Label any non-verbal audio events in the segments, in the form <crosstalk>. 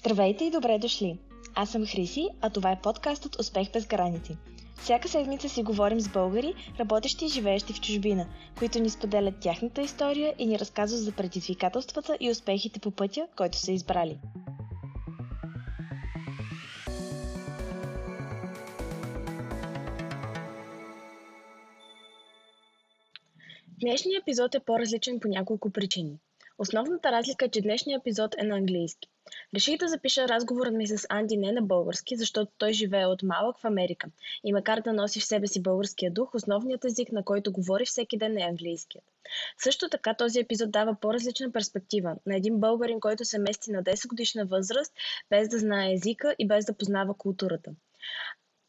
Здравейте и добре дошли! Аз съм Хриси, а това е подкастът Успех без граници. Всяка седмица си говорим с българи, работещи и живеещи в чужбина, които ни споделят тяхната история и ни разказват за предизвикателствата и успехите по пътя, който са избрали. Днешният епизод е по-различен по няколко причини. Основната разлика е, че днешният епизод е на английски. Реших да запиша разговорът ми с Анди не на български, защото той живее от малък в Америка. И макар да носи в себе си българския дух, основният език, на който говори всеки ден е английският. Също така този епизод дава по-различна перспектива на един българин, който се мести на 10 годишна възраст, без да знае езика и без да познава културата.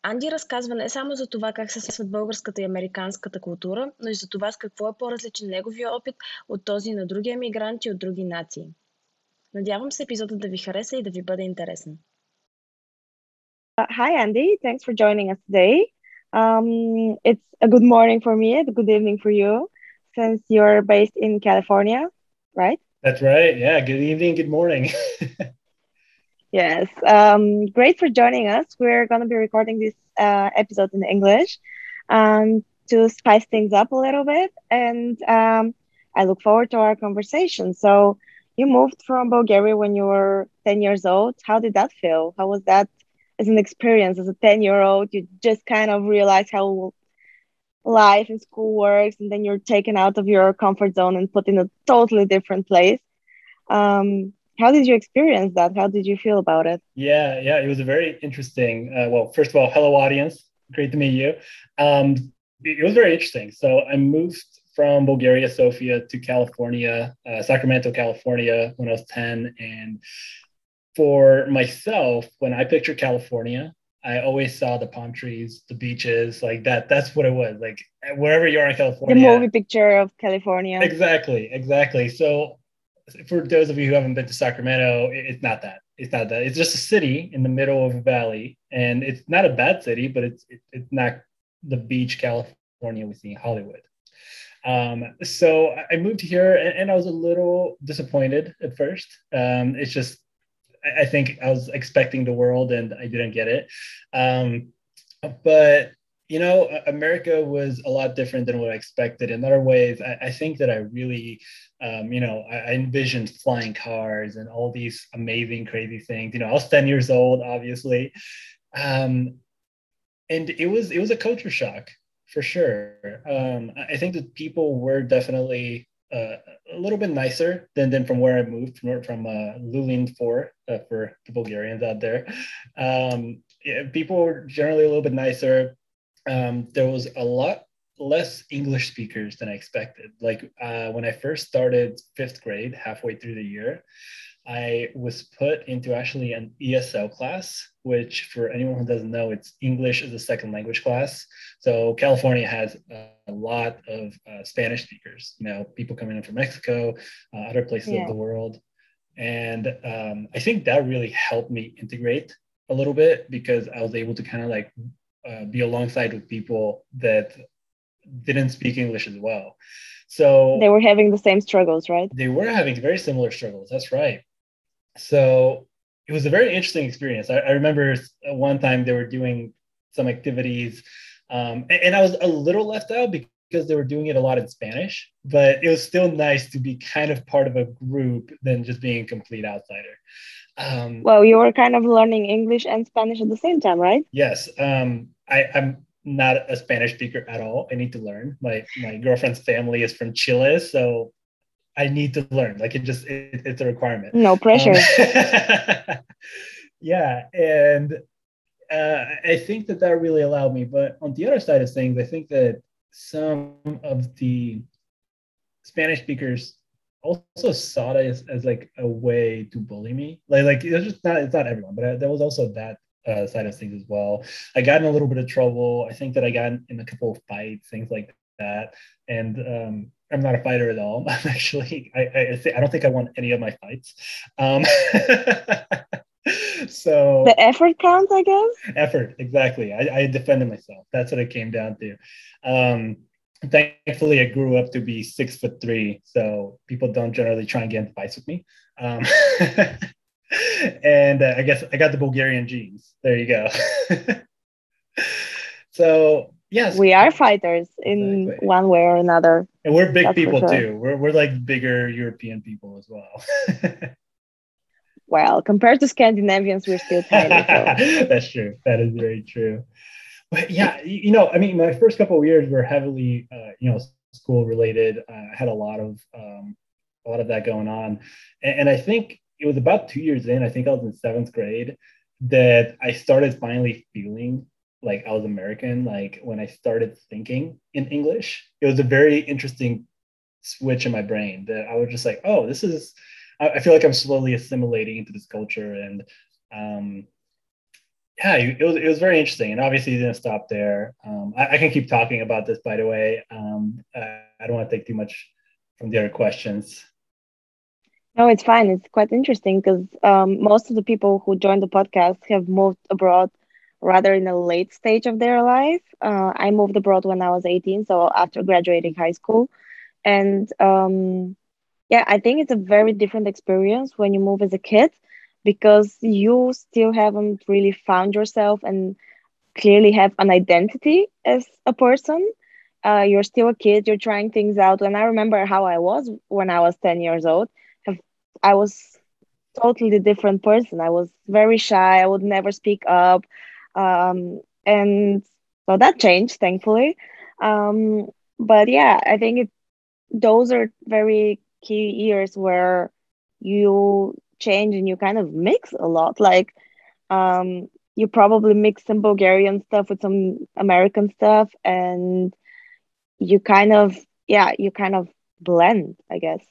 Анди разказва не само за това как се свързват българската и американската култура, но и за това с какво е по-различен неговия опит от този на други емигранти от други нации. Надявам се епизодът да ви хареса и да ви бъде интересен. Uh, hi, Andy. Thanks for joining us today. Um, it's a good morning for me, a good evening for you, since you're based in California, right? That's right. Yeah. Good evening. Good morning. <laughs> Yes, um, great for joining us. We're going to be recording this uh, episode in English um, to spice things up a little bit. And um, I look forward to our conversation. So, you moved from Bulgaria when you were 10 years old. How did that feel? How was that as an experience as a 10 year old? You just kind of realize how life and school works, and then you're taken out of your comfort zone and put in a totally different place. Um, how did you experience that? How did you feel about it? Yeah, yeah, it was a very interesting. Uh, well, first of all, hello audience, great to meet you. Um, it was very interesting. So I moved from Bulgaria, Sofia, to California, uh, Sacramento, California, when I was ten. And for myself, when I picture California, I always saw the palm trees, the beaches, like that. That's what it was. Like wherever you are in California. The movie picture of California. Exactly, exactly. So for those of you who haven't been to Sacramento, it's not that. It's not that. It's just a city in the middle of a valley, and it's not a bad city, but it's it, it's not the beach California we see in Hollywood. Um, so I moved here, and, and, I was a little disappointed at first. Um, it's just I, I, think I was expecting the world, and I didn't get it. Um, but you know, America was a lot different than what I expected. In other ways, I, I think that I really, um, you know, I, I, envisioned flying cars and all these amazing, crazy things. You know, I was 10 years old, obviously. Um, and it was it was a culture shock for sure. Um, I think that people were definitely uh, a little bit nicer than, than from where I moved from, from uh, Lulin 4 uh, for the Bulgarians out there. Um, yeah, people were generally a little bit nicer um, there was a lot less English speakers than I expected. Like uh, when I first started fifth grade, halfway through the year, I was put into actually an ESL class, which for anyone who doesn't know, it's English as a second language class. So California has a lot of uh, Spanish speakers, you know, people coming in from Mexico, uh, other places yeah. of the world. And um, I think that really helped me integrate a little bit because I was able to kind of like uh, be alongside with people that didn't speak English as well. So they were having the same struggles, right? They were having very similar struggles. That's right. So it was a very interesting experience. I, I remember one time they were doing some activities, um, and, and I was a little left out because they were doing it a lot in Spanish, but it was still nice to be kind of part of a group than just being a complete outsider. Um, well, you were kind of learning English and Spanish at the same time, right? Yes. Um, I, I'm not a Spanish speaker at all. I need to learn. My my girlfriend's family is from Chile, so I need to learn. Like it just it, it's a requirement. No pressure. Um, <laughs> yeah, and uh, I think that that really allowed me. But on the other side of things, I think that some of the Spanish speakers also saw it as, as like a way to bully me. Like like it's just not it's not everyone, but I, there was also that uh, side of things as well. I got in a little bit of trouble. I think that I got in a couple of fights, things like that. And um, I'm not a fighter at all. <laughs> I'm actually I I, th- I don't think I won any of my fights. Um, <laughs> so the effort counts, I guess. Effort, exactly. I, I defended myself. That's what it came down to. Um, thankfully, I grew up to be six foot three, so people don't generally try and get into fights with me. Um, <laughs> and uh, I guess I got the Bulgarian genes. There you go. <laughs> so yes, we are fighters in exactly. one way or another. And we're big That's people sure. too. We're we're like bigger European people as well. <laughs> well, compared to Scandinavians, we're still tiny. So. That's true. That is very true. But yeah, you know, I mean, my first couple of years were heavily, uh, you know, school related. Uh, I had a lot of um, a lot of that going on, and, and I think it was about two years in. I think I was in seventh grade that I started finally feeling like I was American. Like when I started thinking in English, it was a very interesting switch in my brain that I was just like, oh, this is. I, feel like I'm slowly assimilating into this culture, and um, yeah, it was it was very interesting, and obviously, you didn't stop there. Um, I, I, can keep talking about this, by the way. Um, I don't want to take too much from the other questions. No, it's fine. It's quite interesting because um, most of the people who join the podcast have moved abroad rather in a late stage of their life. Uh, I moved abroad when I was 18, so after graduating high school. And um, yeah, I think it's a very different experience when you move as a kid because you still haven't really found yourself and clearly have an identity as a person. Uh, you're still a kid, you're trying things out. And I remember how I was when I was 10 years old. I was totally different person. I was very shy. I would never speak up. Um, and so that changed, thankfully. Um, but yeah, I think it, those are very key years where you change and you kind of mix a lot. Like, um, you probably mix some Bulgarian stuff with some American stuff, and you kind of, yeah, you kind of blend, I guess.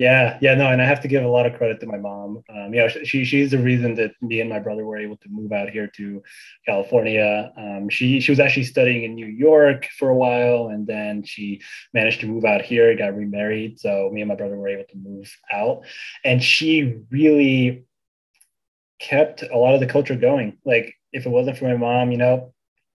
Yeah, yeah, no, and I have to give a lot of credit to my mom. Um, yeah, she she's the reason that me and my brother were able to move out here to California. Um, she she was actually studying in New York for a while, and then she managed to move out here, got remarried. So me and my brother were able to move out, and she really kept a lot of the culture going. Like if it wasn't for my mom, you know,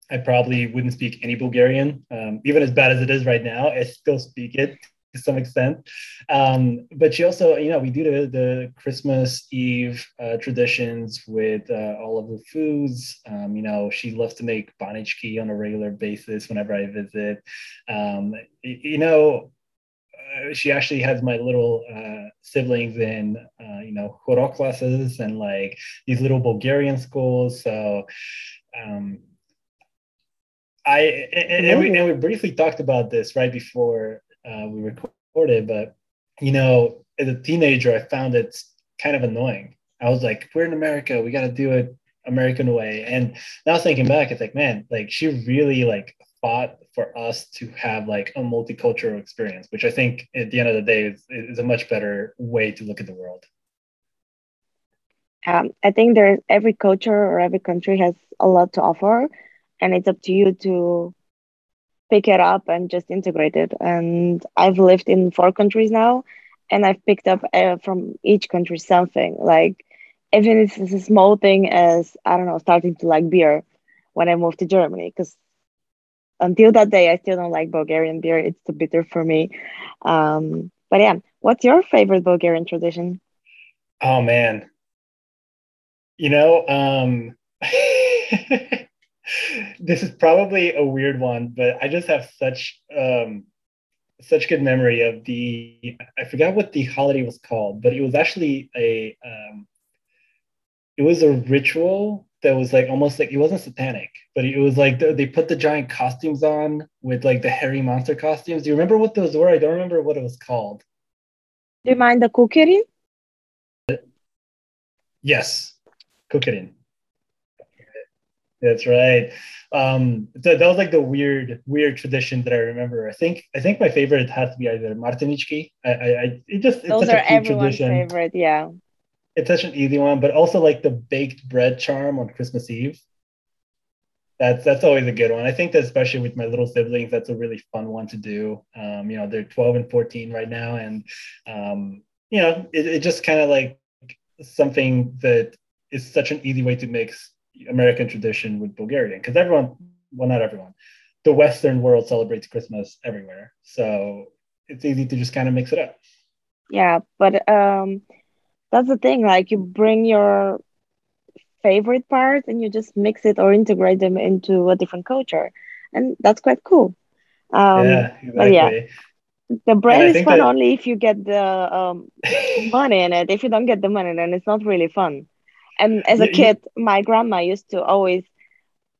I probably wouldn't speak any Bulgarian. Um, even as bad as it is right now, I still speak it to some extent. Um, but she also, you know, we do the, the Christmas Eve uh, traditions with uh, all of the foods. Um, you know, she loves to make banitski on a regular basis whenever I visit. Um, you know, uh, she actually has my little uh, siblings in, uh, you know, choro classes and like these little Bulgarian schools. So, um, I and, and, we, and we briefly talked about this right before uh, we recorded, but you know, as a teenager, I found it kind of annoying. I was like, we're in America, we got to do it American way. And now thinking back, it's like, man, like she really like fought for us to have like a multicultural experience, which I think at the end of the day is, is a much better way to look at the world. Um, I think there's every culture or every country has a lot to offer, and it's up to you to pick it up and just integrate it. And I've lived in four countries now, and I've picked up uh, from each country something. Like even if it's a small thing as I don't know, starting to like beer when I moved to Germany, because until that day I still don't like Bulgarian beer. It's too bitter for me. Um, but yeah, what's your favorite Bulgarian tradition? Oh man, you know. Um... <laughs> this is probably a weird one, but I just have such um, such good memory of the I forgot what the holiday was called, but it was actually a um, it was a ritual that was like almost like it wasn't satanic, but it was like the, they put the giant costumes on with like the hairy monster costumes. Do you remember what those were? I don't remember what it was called. Do you mind the kukeri? Yes, kukeri. That's right. Um, that, that was like the weird, weird tradition that I remember. I think, I think my favorite has to be either Martinichki. I, I, I it just it's those are everyone's tradition. favorite. Yeah, it's such an easy one, but also like the baked bread charm on Christmas Eve. That's that's always a good one. I think that especially with my little siblings, that's a really fun one to do. Um, you know, they're 12 and 14 right now, and um, you know, it, it just kind of like something that is such an easy way to mix American tradition with Bulgarian because everyone, well, not everyone, the Western world celebrates Christmas everywhere. So it's easy to just kind of mix it up. Yeah, but um, that's the thing. Like you bring your favorite parts and you just mix it or integrate them into a different culture, and that's quite cool. Um, yeah, exactly. Yeah, the brand is fun that... only if you get the um, <laughs> money in it. If you don't get the money, then it's not really fun. And as a kid, my grandma used to always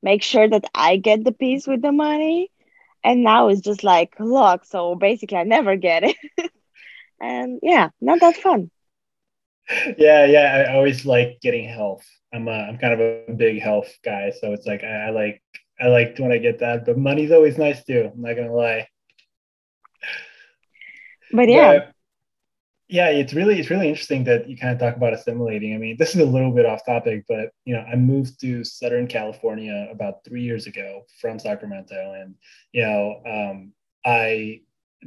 make sure that I get the piece with the money. And now it's just like, look, so basically I never get it. <laughs> and yeah, not that fun. Yeah, yeah. I always like getting health. I'm a, I'm kind of a big health guy, so it's like I, I like I like when I get that. But money's always nice too. I'm not gonna lie. But yeah. But, yeah, it's really it's really interesting that you kind of talk about assimilating. I mean, this is a little bit off topic, but you know, I moved to Southern California about three years ago from Sacramento, and you know, um, I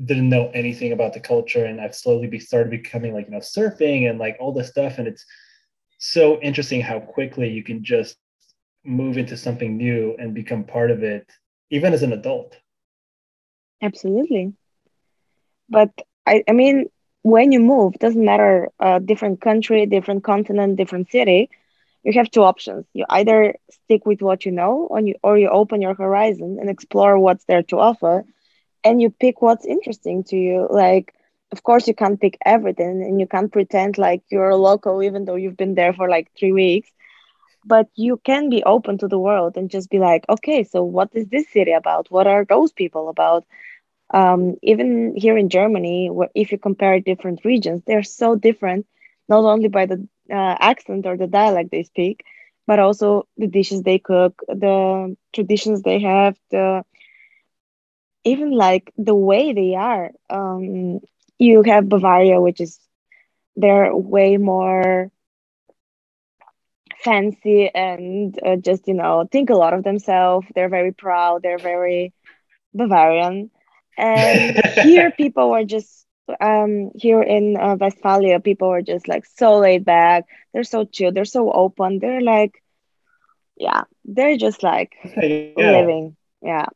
didn't know anything about the culture, and I've slowly be, started becoming like you know surfing and like all this stuff, and it's so interesting how quickly you can just move into something new and become part of it, even as an adult. Absolutely, but I I mean when you move, doesn't matter uh, different country, different continent, different city, you have two options. You either stick with what you know, or you or you open your horizon and explore what's there to offer, and you pick what's interesting to you. Like, of course, you can't pick everything, and you can't pretend like you're a local even though you've been there for like three weeks. But you can be open to the world and just be like, okay, so what is this city about? What are those people about? Um, even here in Germany, if you compare different regions, they're so different, not only by the uh, accent or the dialect they speak, but also the dishes they cook, the traditions they have, the even like the way they are. Um, you have Bavaria, which is they're way more fancy and uh, just you know think a lot of themselves. They're very proud. They're very Bavarian and here <laughs> people were just um here in uh, Westphalia, people were just like so laid back. They're so chill. They're so open. They're like, yeah, they're just like <laughs> yeah. living. Yeah.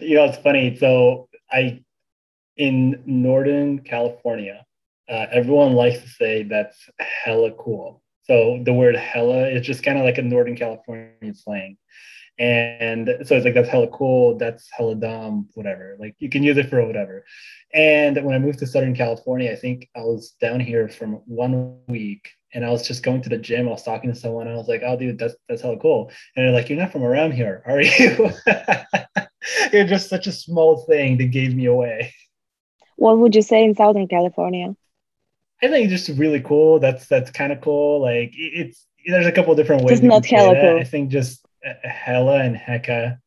You know, it's funny. So I, in Northern California, uh, everyone likes to say that's hella cool. So the word hella is just kind of like a Northern California slang. And so it's like, that's hella cool. That's hella dumb, whatever. Like you can use it for whatever. And when I moved to Southern California, I think I was down here from one week and I was just going to the gym. I was talking to someone. And I was like, "Oh, dude, that's that's hella cool." And they're like, "You're not from around here, are you?" <laughs> it's just such a small thing that gave me away. What would you say in Southern California? I think it's just really cool. That's that's kind of cool. Like it's there's a couple different ways. It's not hella cool. I think just hella and hecka.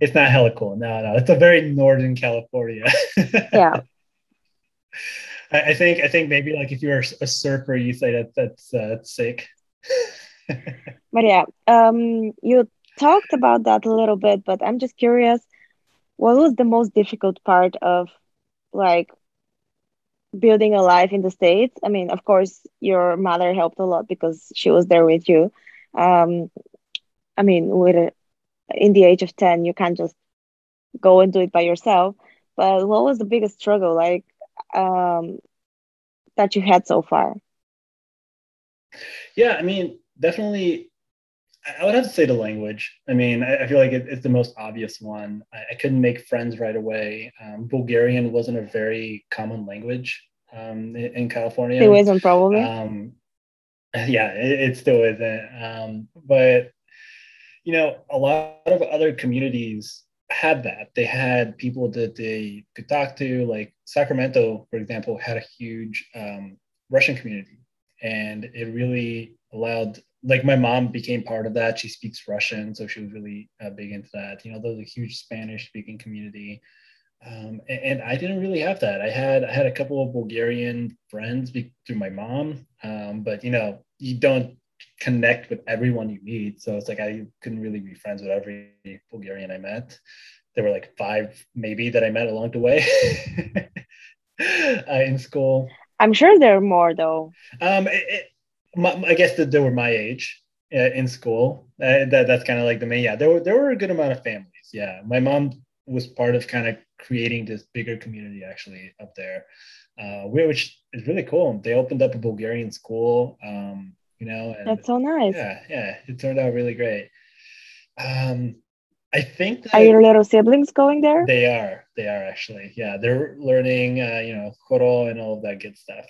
It's not hella cool. No, no, it's a very northern California. <laughs> yeah. I, I, think I think maybe like if you're a surfer, you say that that's uh, that's sick. <laughs> but yeah, um, you talked about that a little bit, but I'm just curious, what was the most difficult part of like building a life in the states? I mean, of course, your mother helped a lot because she was there with you. Um, I mean, with in the age of 10, you can't just go and do it by yourself. But what was the biggest struggle like um, that you had so far? Yeah, I mean, definitely, I would have to say the language. I mean, I, I feel like it, it's the most obvious one. I, I couldn't make friends right away. Um, Bulgarian wasn't a very common language um, in, in, California. It wasn't probably. Um, yeah, it, it still isn't. Um, but you know, a lot of other communities had that. They had people that they could talk to. Like Sacramento, for example, had a huge um, Russian community, and it really allowed. Like my mom became part of that. She speaks Russian, so she was really uh, big into that. You know, there was a huge Spanish-speaking community, um, and, and, I didn't really have that. I had I had a couple of Bulgarian friends be, through my mom, um, but you know, you don't connect with everyone you meet. So it's like I couldn't really be friends with every Bulgarian I met. There were like five maybe that I met along the way <laughs> uh, in school. I'm sure there are more though. Um, it, it, my, I guess that they were my age uh, in school. Uh, that that's kind of like the main. Yeah, there were there were a good amount of families. Yeah, my mom was part of kind of creating this bigger community actually up there, uh, which is really cool. They opened up a Bulgarian school, um, you know. And That's so nice. Yeah, yeah, it turned out really great. Um, I think. Are your little siblings going there? They are. They are actually. Yeah, they're learning, uh, you know, choro and all of that good stuff.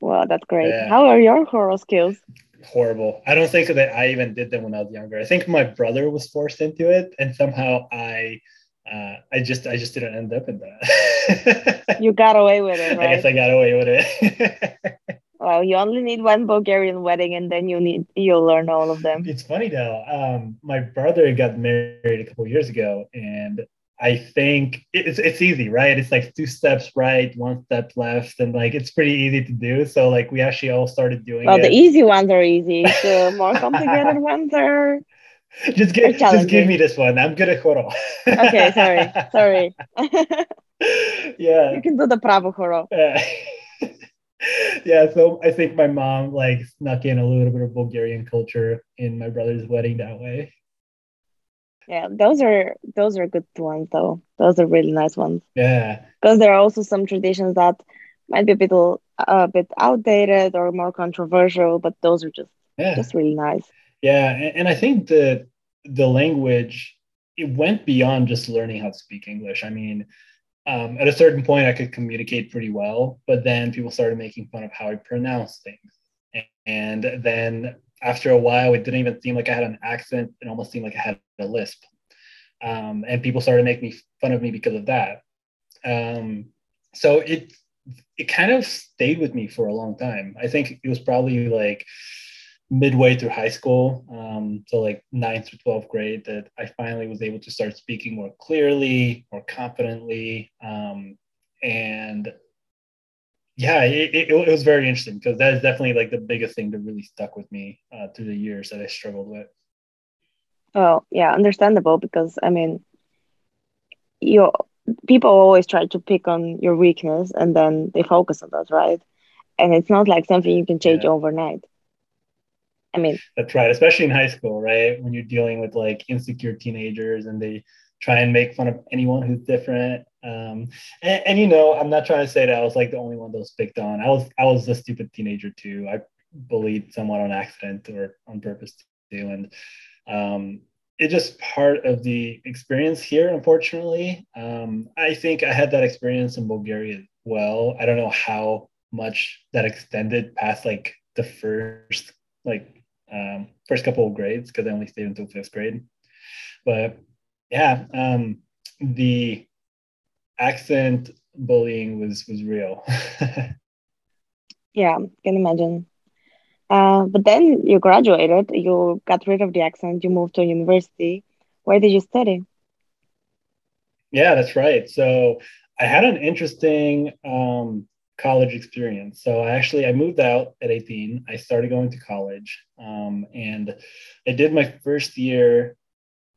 Wow, that's great. Yeah. How are your choro skills? Horrible. I don't think that I even did them when I was younger. I think my brother was forced into it, and somehow I, uh, I just, I just didn't end up in that. you got away with it, right? <laughs> I guess I got away with it. <laughs> well, you only need one Bulgarian wedding, and then you need you'll learn all of them. It's funny though. Um, my brother got married a couple years ago, and I think it's it's easy, right? It's like two steps right, one step left, and like it's pretty easy to do. So like we actually all started doing. Well, it. the easy ones are easy. The <laughs> more complicated ones are. Just give just give me this one. I'm good at choro. okay, sorry, sorry. <laughs> yeah. You can do the pravo choro. Yeah. Yeah, so I think my mom like snuck in a little bit of Bulgarian culture in my brother's wedding that way. Yeah, those are those are good ones though. Those are really nice ones. Yeah, because there are also some traditions that might be a bit a bit outdated or more controversial, but those are just yeah. just really nice. Yeah, and, and I think the the language it went beyond just learning how to speak English. I mean, um, at a certain point, I could communicate pretty well, but then people started making fun of how I pronounce things, and then after a while, it didn't even seem like I had an accent. It almost seemed like I had a lisp. Um, and people started making fun of me because of that. Um, so it it kind of stayed with me for a long time. I think it was probably like midway through high school, um, so like ninth or 12th grade, that I finally was able to start speaking more clearly, more confidently. Um, and yeah, it, it, it, was very interesting because that is definitely like the biggest thing that really stuck with me uh, through the years that I struggled with. Oh yeah, understandable because I mean, you people always try to pick on your weakness and then they focus on that, right? And it's not like something you can change yeah. overnight. I mean, that's right, especially in high school, right? When you're dealing with like insecure teenagers and they try and make fun of anyone who's different. Um, and, and, you know, I'm not trying to say that I was like the only one that was picked on. I was I was a stupid teenager too. I bullied someone on accident or on purpose too, and um, it's just part of the experience here. Unfortunately, um, I think I had that experience in Bulgaria as well. I don't know how much that extended past like the first like um, first couple of grades because I only stayed until fifth grade, but yeah, um, the accent bullying was was real. <laughs> yeah, can imagine. Uh, but then you graduated, you got rid of the accent, you moved to university. Where did you study? Yeah, that's right. So I had an interesting um, college experience. So I actually I moved out at 18. I started going to college, um, and I did my first year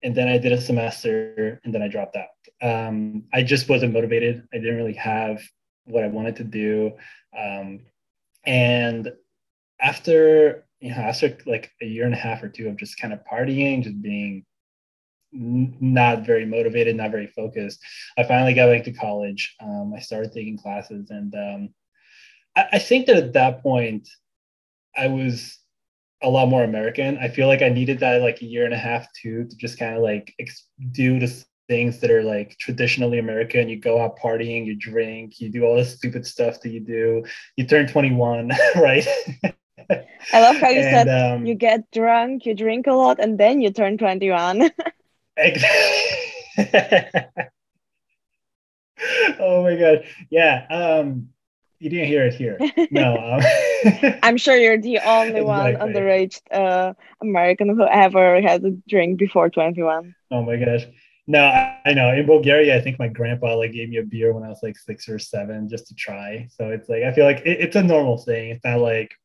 and then I did a semester and then I dropped out. Um, I just wasn't motivated. I didn't really have what I wanted to do. Um, and after, you know, after like a year and a half or two of just kind of partying, just being not very motivated, not very focused, I finally got back to college. Um, I started taking classes and um, I, I think that at that point, I was a lot more American. I feel like I needed that like a year and a half too to just kind of like ex- do the things that are like traditionally American. You go out partying, you drink, you do all this stupid stuff that you do. You turn 21, <laughs> right? I love how you and, said um, you get drunk, you drink a lot, and then you turn 21. <laughs> exactly. <laughs> oh my god. Yeah. Um you didn't hear it here. No. <laughs> Um, I'm sure you're the only one underage uh, American who ever had a drink before 21. Oh my gosh. No, I, I, know. In Bulgaria, I think my grandpa like gave me a beer when I was like six or seven just to try. So it's like I feel like it, it's a normal thing. It's not like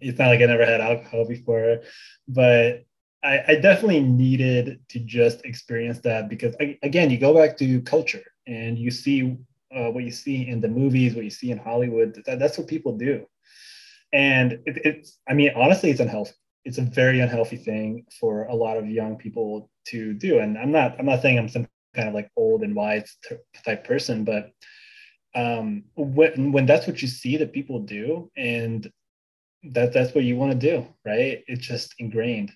it's not like I never had alcohol before, but I, I definitely needed to just experience that because I, again, you go back to culture and you see uh, what you see in the movies, what you see in Hollywood. That, that's what people do. And it, it's, I mean, honestly, it's unhealthy. It's a very unhealthy thing for a lot of young people to do. And I'm not, I'm not saying I'm some kind of like old and wise type person, but um, when when that's what you see that people do, and that that's what you want to do, right? It's just ingrained.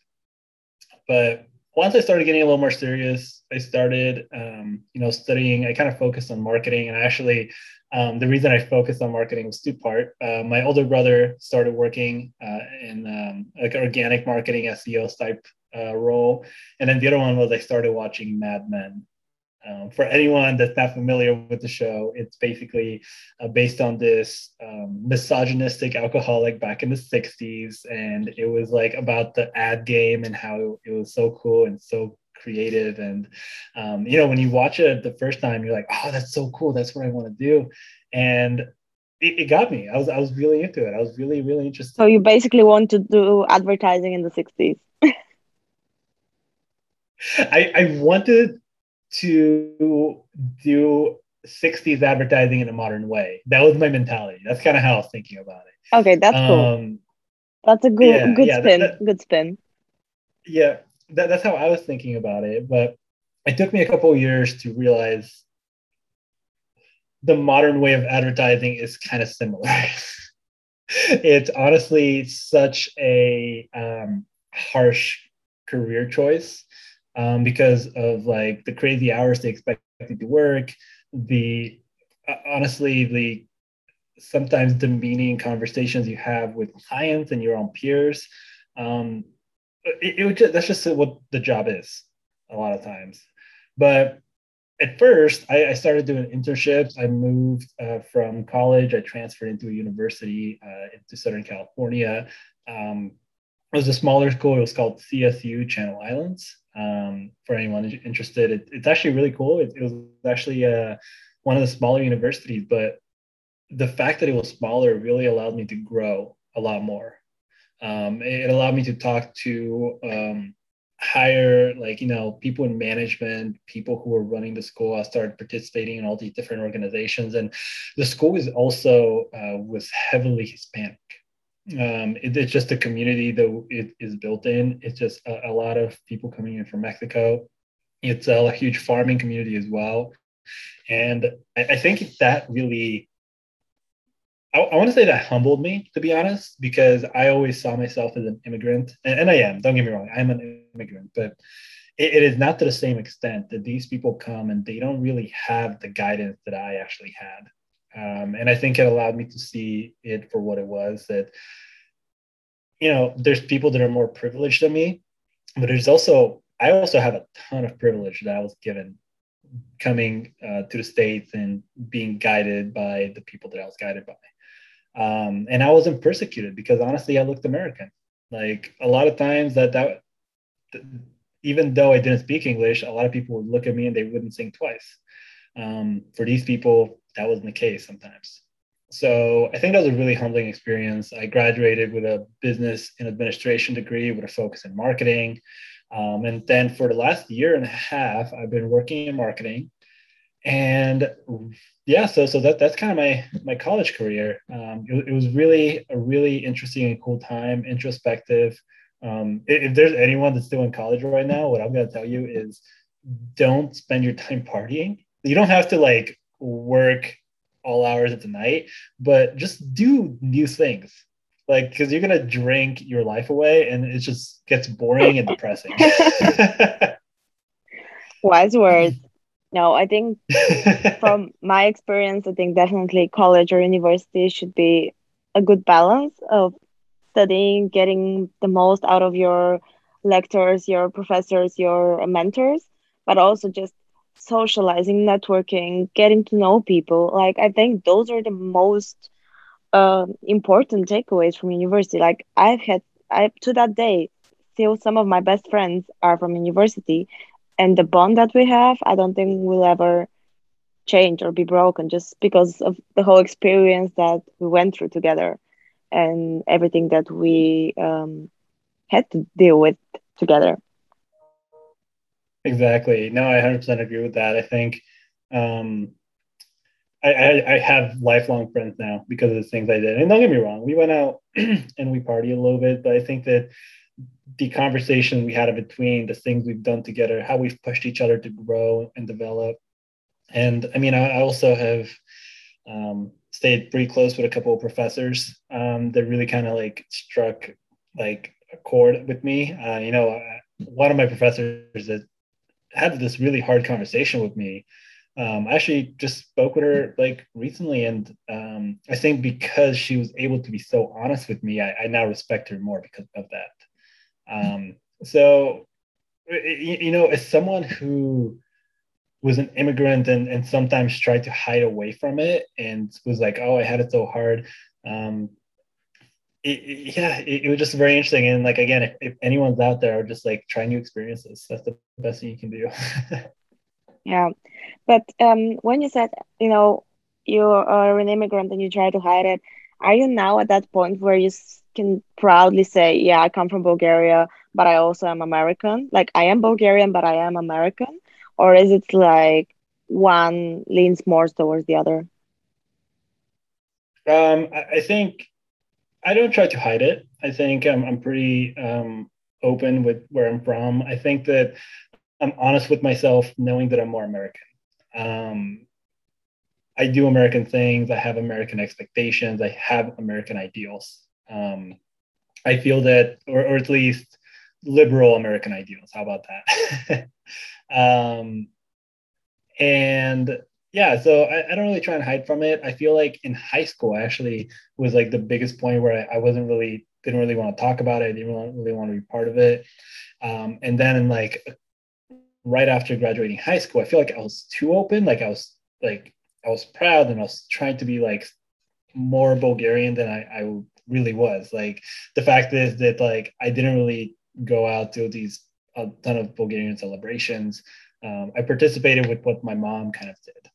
But once I started getting a little more serious, I started, um, you know, studying. I kind of focused on marketing, and actually, um, the reason I focused on marketing was two part. Uh, my older brother started working uh, in um, like organic marketing SEO type uh, role, and then the other one was I started watching Mad Men. Um, for anyone that's not familiar with the show, it's basically uh, based on this um, misogynistic alcoholic back in the 60s. And it was like about the ad game and how it was so cool and so creative. And, um, you know, when you watch it the first time, you're like, oh, that's so cool. That's what I want to do. And it, it got me. I was, I was really into it. I was really, really interested. So you basically want to do advertising in the 60s. <laughs> I, I wanted to do 60s advertising in a modern way. That was my mentality. That's kind of how I was thinking about it. Okay, that's um, cool. That's a good yeah, good yeah, spin. That, that, good spin. Yeah, that, that's how I was thinking about it. But it took me a couple years to realize the modern way of advertising is kind of similar. <laughs> it's honestly such a um, harsh career choice um, because of like the crazy hours they expect you to work, the uh, honestly the sometimes demeaning conversations you have with clients and your own peers. Um, it, it just, that's just what the job is a lot of times. But at first, I, I started doing internships. I moved uh, from college. I transferred into a university uh, into Southern California. Um, it was a smaller school. It was called CSU Channel Islands. Um, for anyone interested, it, it's actually really cool. It, it was actually uh, one of the smaller universities, but the fact that it was smaller really allowed me to grow a lot more. Um, it, allowed me to talk to um, higher, like you know, people in management, people who were running the school. I started participating in all these different organizations, and the school is also uh, was heavily Hispanic um, it, it's just a community that it is built in. It's just a, a, lot of people coming in from Mexico. It's a, a huge farming community as well, and I, I think that really. I, I want to say that humbled me, to be honest, because I always saw myself as an immigrant, and, and I am. Don't get me wrong, I'm an immigrant, but it, it is not to the same extent that these people come and they don't really have the guidance that I actually had um, and I think it allowed me to see it for what it was that, you know, there's people that are more privileged than me, but there's also, I also have a ton of privilege that I was given coming uh, to the States and being guided by the people that I was guided by. Um, and I wasn't persecuted because honestly, I looked American. Like a lot of times that, that, even though I didn't speak English, a lot of people would look at me and they wouldn't think twice. Um, for these people, that wasn't the case sometimes. So I think that was a really humbling experience. I graduated with a business and administration degree with a focus in marketing. Um, and then for the last year and a half, I've been working in marketing. And yeah, so so that that's kind of my my college career. Um, it, it was really a really interesting and cool time, introspective. Um, if, if there's anyone that's still in college right now, what I'm to tell you is don't spend your time partying. You don't have to like work all hours of the night, but just do new things. Like, because you're gonna drink your life away, and it just gets boring and depressing. <laughs> Wise words. <laughs> No, I think from my experience, I think definitely college or university should be a good balance of studying, getting the most out of your lectors, your professors, your mentors, but also just socializing, networking, getting to know people. Like I think those are the most uh, important takeaways from university. Like I've had, I to that day, still some of my best friends are from university, and the bond that we have, I don't think will ever change or be broken just because of the whole experience that we went through together and everything that we um, had to deal with together. Exactly. No, I 100% agree with that. I think um, I, I, I, have lifelong friends now because of the things I did. And don't get me wrong, we went out <clears throat> and we party a little bit, but I think that the conversation we had in between the things we've done together, how we've pushed each other to grow and develop. And I mean, I, I also have um, stayed pretty close with a couple of professors um, that really kind of like struck like a chord with me. Uh, you know, one of my professors that had this really hard conversation with me. Um, I actually just spoke with her like recently, and um, I think because she was able to be so honest with me, I, I now respect her more because of that. Um, so, you, know, as someone who was an immigrant and, and sometimes tried to hide away from it and was like, oh, I had it so hard. Um, it, yeah, it, it, was just very interesting. And like, again, if, if anyone's out there just like trying new experiences, that's the best thing you can do. <laughs> yeah. But um, when you said, you know, you are an immigrant and you try to hide it, are you now at that point where you can proudly say, yeah, I come from Bulgaria, but I also am American? Like, I am Bulgarian, but I am American? or is it like one leans more towards the other? Um, I, think I don't try to hide it. I think I'm, I'm pretty um, open with where I'm from. I think that I'm honest with myself, knowing that I'm more American. Um, I do American things. I have American expectations. I have American ideals. Um, I feel that, or, or at least liberal American ideals. How about that? <laughs> um, and yeah, so I, I, don't really try and hide from it. I feel like in high school I actually was like the biggest point where I, I wasn't really didn't really want to talk about it. I didn't really want to be part of it. Um, and then like right after graduating high school, I feel like I was too open. Like I was like I was proud and I was trying to be like more Bulgarian than I, I really was. Like the fact is that like I didn't really go out to these a ton of Bulgarian celebrations. Um, I participated with what my mom kind of did.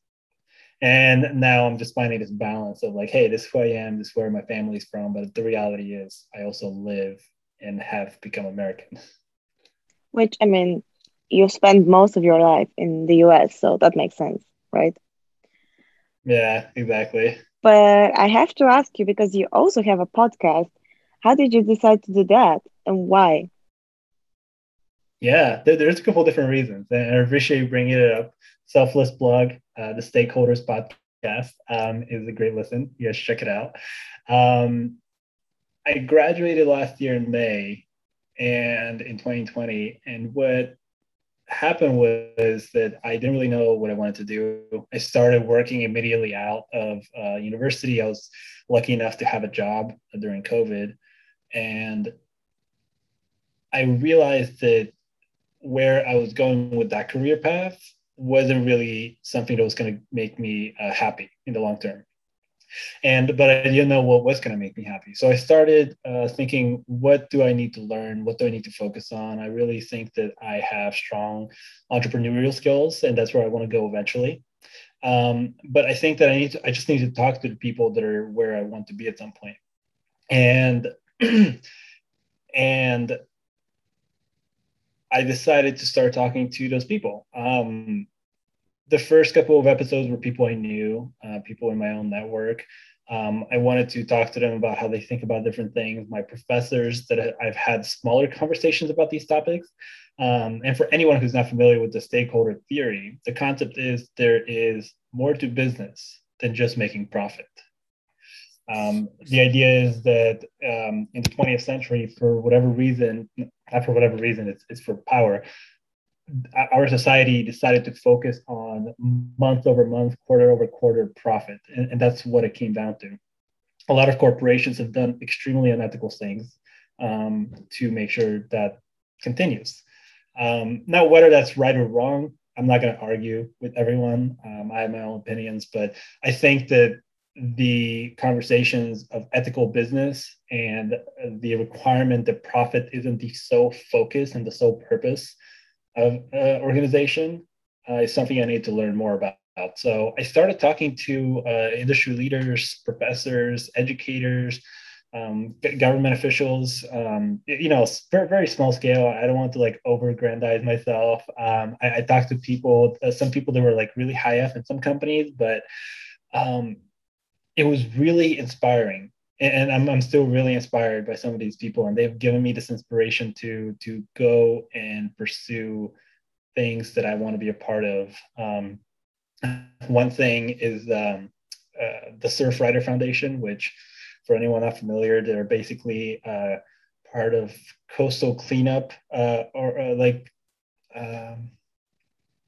And now I'm just finding this balance of like, hey, this is who I am, this is where my family's from. But the reality is, I also live and have become American. Which, I mean, you spend most of your life in the US, so that makes sense, right? Yeah, exactly. But I have to ask you because you also have a podcast. How did you decide to do that and why? Yeah, there's a couple different reasons, and I appreciate you bringing it up. Selfless blog, uh, the Stakeholders podcast um, is a great listen. You guys check it out. Um, I graduated last year in May, and in 2020, and what happened was that I didn't really know what I wanted to do. I started working immediately out of uh, university. I was lucky enough to have a job during COVID, and I realized that where I was going with that career path wasn't really something that was going to make me uh, happy in the long term. And but I didn't know what was going to make me happy. So I started uh, thinking, what do I need to learn? What do I need to focus on? I really think that I have strong entrepreneurial skills, and that's where I want to go eventually. Um, but I think that I need to, I just need to talk to the people that are where I want to be at some. And <clears throat> and I decided to start talking to those people. Um, the first couple of episodes were people I knew, uh, people in my own network. Um, I wanted to talk to them about how they think about different things. My professors that I've had smaller conversations about these topics. Um, and for anyone who's not familiar with the stakeholder theory, the concept is there is more to business than just making profit. Um, the idea is that um, in the 20th century, for whatever reason, not for whatever reason, it's, it's for power, our society decided to focus on month over month, quarter over quarter profit. And, and that's what it came down to. A lot of corporations have done extremely unethical things um, to make sure that continues. Um, now, whether that's right or wrong, I'm not going to argue with everyone. Um, I have my own opinions, but I think that the conversations of ethical business and the requirement that profit isn't the sole focus and the sole purpose of uh, organization uh, is something I need to learn more about. So I started talking to uh, industry leaders, professors, educators, um, government officials. Um, you know, very, small scale. I don't want to like over-aggrandize myself. Um, I, I, talked to people, uh, some people that were like really high up in some companies, but um, it was really inspiring. And I'm, I'm still really inspired by some of these people and they've given me this inspiration to to go and pursue things that i want to be a part of. Um, one thing is um, uh, the surfrider foundation which for anyone not familiar they're basically uh, part of coastal cleanup uh, or uh, like um,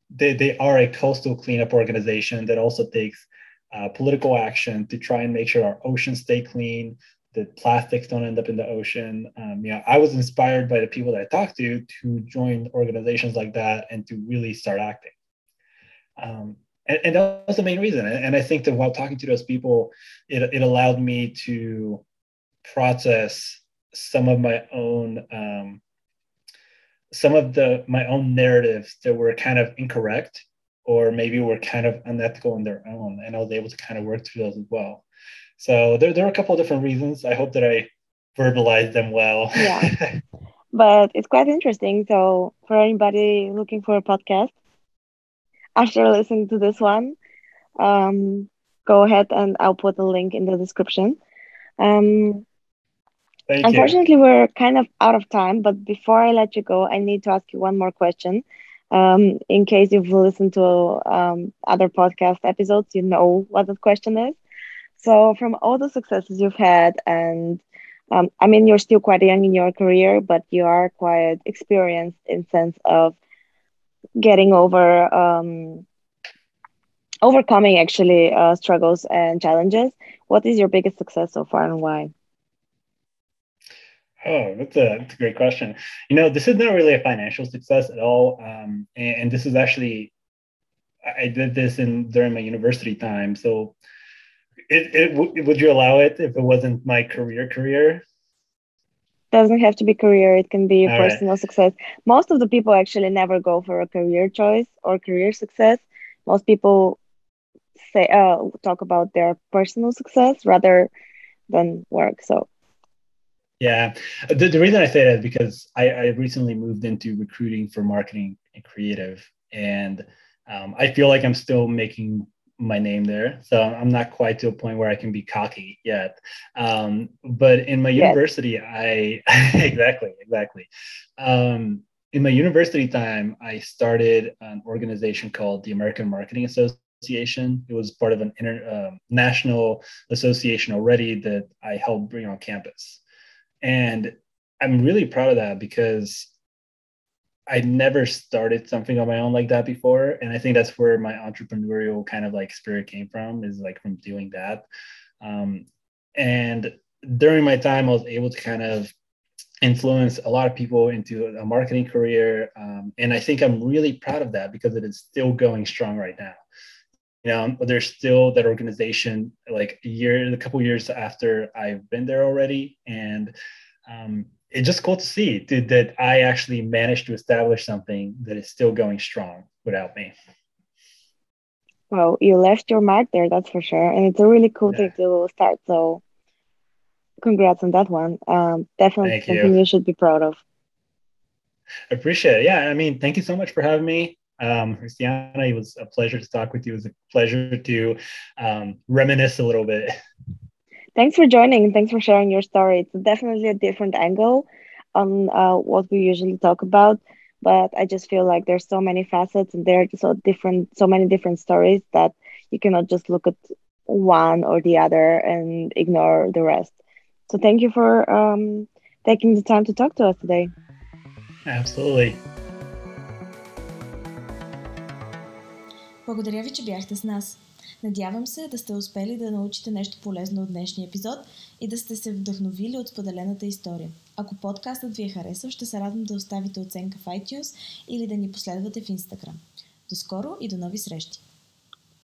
they, they are a coastal cleanup organization that also takes uh, political action to try and make sure our oceans stay clean, that plastics don't end up in the ocean. Um, yeah, I was inspired by the people that I talked to to join organizations like that and to really start acting. Um, and, and, that was the main reason. And I think that while talking to those people, it, it allowed me to process some of my own um, some of the my own narratives that were kind of incorrect or maybe we were kind of unethical on their own. And I was able to kind of work through those as well. So there, there are a couple of different reasons. I hope that I verbalized them well. yeah. <laughs> But it's quite interesting. So for anybody looking for a podcast, after listening to this one, um, go ahead and I'll put the link in the description. Um, Thank unfortunately, you. we're kind of out of time, but before I let you go, I need to ask you one more question. Um, in case you've listened to um, other podcast episodes, you know what the question is. So, from all the successes you've had, and um, I mean, you're still quite young in your career, but you are quite experienced in sense of getting over, um, overcoming actually uh, struggles and challenges. What is your biggest success so far, and why? Oh, that's a, that's a great question. You know, this is not really a financial success at all. Um, and, and, this is actually, I did this in during my university time. So, it, it would you allow it if it wasn't my career career? Doesn't have to be career. It can be all personal right. success. Most of the people actually never go for a career choice or career success. Most people say uh, talk about their personal success rather than work. So yeah, the, the reason I say that is because I, I recently moved into recruiting for marketing and creative, and um, I feel like I'm still making my name there. So I'm not quite to a point where I can be cocky yet. Um, but in my yes. university, I <laughs> exactly, exactly. Um, in my university time, I started an organization called the American Marketing Association. It was part of an international uh, association already that I helped bring on campus. And I'm really proud of that because I never started something on my own like that before. And I think that's where my entrepreneurial kind of like spirit came from is like from doing that. Um, and during my time, I was able to kind of influence a lot of people into a marketing career. Um, and I think I'm really proud of that because it is still going strong right now you know there's still that organization like a year a couple years after i've been there already. And um, it's just cool to see that, that i actually managed to establish something that is still going strong without me. Well you left your mark there that's for sure. And it's a really cool yeah. thing to start so congrats on that one. Um, definitely thank something you. you should be proud of. I appreciate it. Yeah i mean thank you so much for having me um, Christiana, it was a pleasure to talk with you. It was a pleasure to um, reminisce a little bit. Thanks for joining. Thanks for sharing your story. It's definitely a different angle on uh, what we usually talk about, but I just feel like there's so many facets and there are so different, so many different stories that you cannot just look at one or the other and ignore the rest. So thank you for um, taking the time to talk to us today. Absolutely. Благодаря ви, че бяхте с нас. Надявам се да сте успели да научите нещо полезно от днешния епизод и да сте се вдъхновили от споделената история. Ако подкастът ви е харесал, ще се радвам да оставите оценка в iTunes или да ни последвате в Instagram. До скоро и до нови срещи!